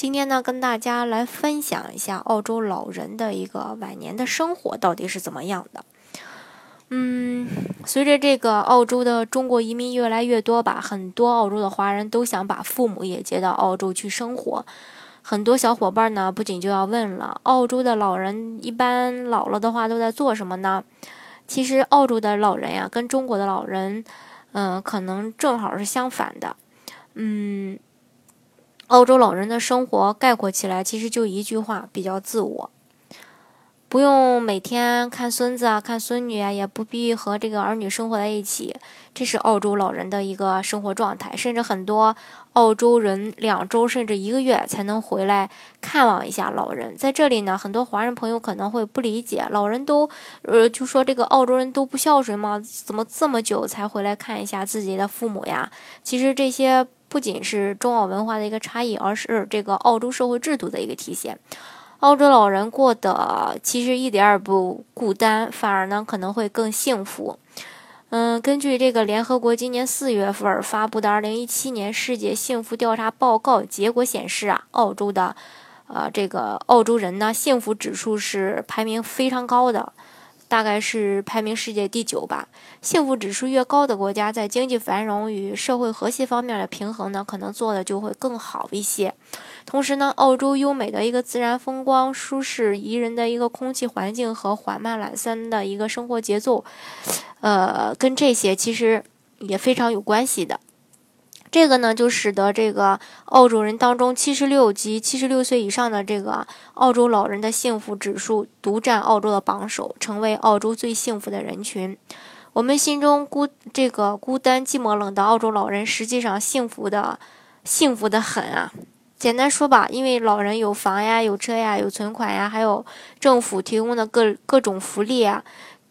今天呢，跟大家来分享一下澳洲老人的一个晚年的生活到底是怎么样的。嗯，随着这个澳洲的中国移民越来越多吧，很多澳洲的华人都想把父母也接到澳洲去生活。很多小伙伴呢，不仅就要问了，澳洲的老人一般老了的话都在做什么呢？其实澳洲的老人呀，跟中国的老人，嗯，可能正好是相反的。嗯。澳洲老人的生活概括起来，其实就一句话，比较自我，不用每天看孙子啊、看孙女啊，也不必和这个儿女生活在一起，这是澳洲老人的一个生活状态。甚至很多澳洲人两周甚至一个月才能回来看望一下老人。在这里呢，很多华人朋友可能会不理解，老人都呃就说这个澳洲人都不孝顺吗？怎么这么久才回来看一下自己的父母呀？其实这些。不仅是中澳文化的一个差异，而是这个澳洲社会制度的一个体现。澳洲老人过得其实一点儿不孤单，反而呢可能会更幸福。嗯，根据这个联合国今年四月份发布的《二零一七年世界幸福调查报告》结果显示啊，澳洲的，呃，这个澳洲人呢幸福指数是排名非常高的。大概是排名世界第九吧。幸福指数越高的国家，在经济繁荣与社会和谐方面的平衡呢，可能做的就会更好一些。同时呢，澳洲优美的一个自然风光、舒适宜人的一个空气环境和缓慢懒散的一个生活节奏，呃，跟这些其实也非常有关系的。这个呢，就使得这个澳洲人当中七十六及七十六岁以上的这个澳洲老人的幸福指数独占澳洲的榜首，成为澳洲最幸福的人群。我们心中孤这个孤单寂寞冷的澳洲老人，实际上幸福的幸福的很啊！简单说吧，因为老人有房呀、有车呀、有存款呀，还有政府提供的各各种福利啊，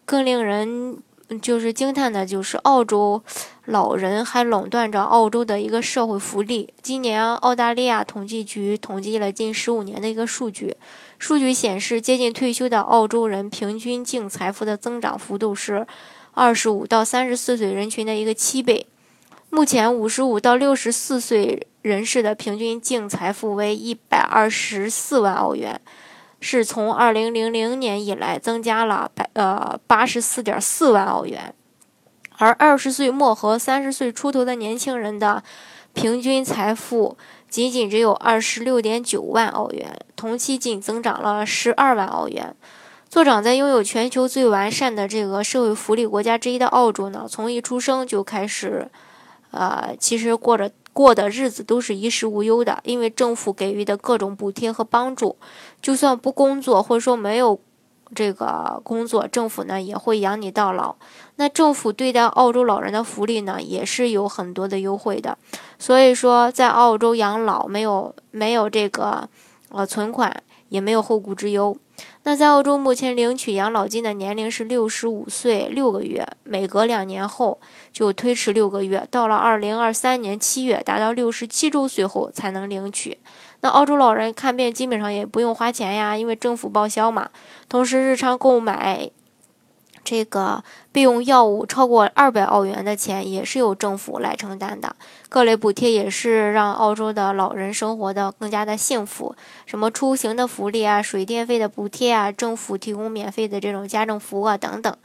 更令人。就是惊叹的，就是澳洲老人还垄断着澳洲的一个社会福利。今年，澳大利亚统计局统计了近十五年的一个数据，数据显示，接近退休的澳洲人平均净财富的增长幅度是二十五到三十四岁人群的一个七倍。目前，五十五到六十四岁人士的平均净财富为一百二十四万澳元。是从二零零零年以来增加了百呃八十四点四万澳元，而二十岁末和三十岁出头的年轻人的平均财富仅仅只有二十六点九万澳元，同期仅增长了十二万澳元。作长在拥有全球最完善的这个社会福利国家之一的澳洲呢，从一出生就开始，呃，其实过着。过的日子都是衣食无忧的，因为政府给予的各种补贴和帮助，就算不工作或者说没有这个工作，政府呢也会养你到老。那政府对待澳洲老人的福利呢，也是有很多的优惠的。所以说，在澳洲养老没有没有这个呃存款，也没有后顾之忧。那在澳洲目前领取养老金的年龄是六十五岁六个月，每隔两年后就推迟六个月，到了二零二三年七月达到六十七周岁后才能领取。那澳洲老人看病基本上也不用花钱呀，因为政府报销嘛。同时日常购买。这个备用药物超过二百澳元的钱也是由政府来承担的，各类补贴也是让澳洲的老人生活的更加的幸福，什么出行的福利啊、水电费的补贴啊、政府提供免费的这种家政服务啊等等。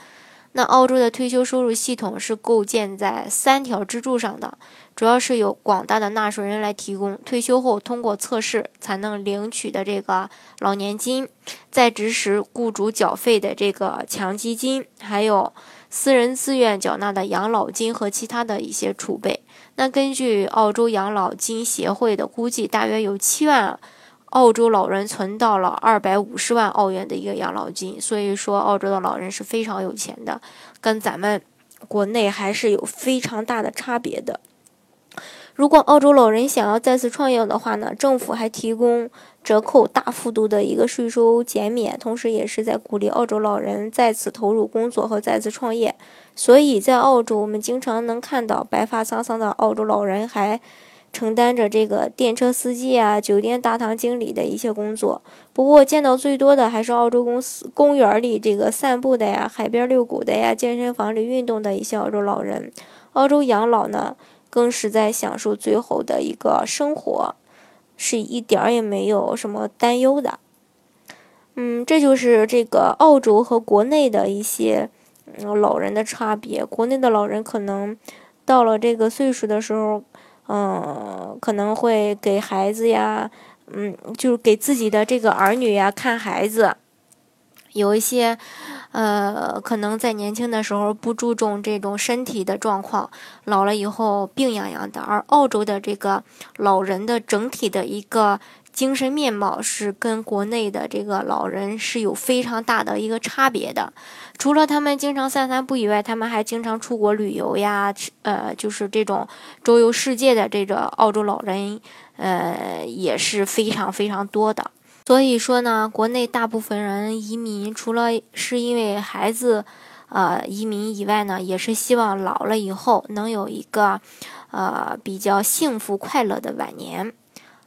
那澳洲的退休收入系统是构建在三条支柱上的，主要是由广大的纳税人来提供，退休后通过测试才能领取的这个老年金，在职时雇主缴费的这个强基金，还有私人自愿缴纳的养老金和其他的一些储备。那根据澳洲养老金协会的估计，大约有七万。澳洲老人存到了二百五十万澳元的一个养老金，所以说澳洲的老人是非常有钱的，跟咱们国内还是有非常大的差别的。如果澳洲老人想要再次创业的话呢，政府还提供折扣大幅度的一个税收减免，同时也是在鼓励澳洲老人再次投入工作和再次创业。所以在澳洲，我们经常能看到白发苍苍的澳洲老人还。承担着这个电车司机啊、酒店大堂经理的一些工作。不过见到最多的还是澳洲公司公园里这个散步的呀、海边遛狗的呀、健身房里运动的一些澳洲老人。澳洲养老呢，更是在享受最后的一个生活，是一点儿也没有什么担忧的。嗯，这就是这个澳洲和国内的一些嗯老人的差别。国内的老人可能到了这个岁数的时候。嗯，可能会给孩子呀，嗯，就是给自己的这个儿女呀看孩子，有一些，呃，可能在年轻的时候不注重这种身体的状况，老了以后病殃殃的。而澳洲的这个老人的整体的一个。精神面貌是跟国内的这个老人是有非常大的一个差别的。除了他们经常散散步以外，他们还经常出国旅游呀，呃，就是这种周游世界的这个澳洲老人，呃，也是非常非常多的。所以说呢，国内大部分人移民，除了是因为孩子，呃，移民以外呢，也是希望老了以后能有一个，呃，比较幸福快乐的晚年。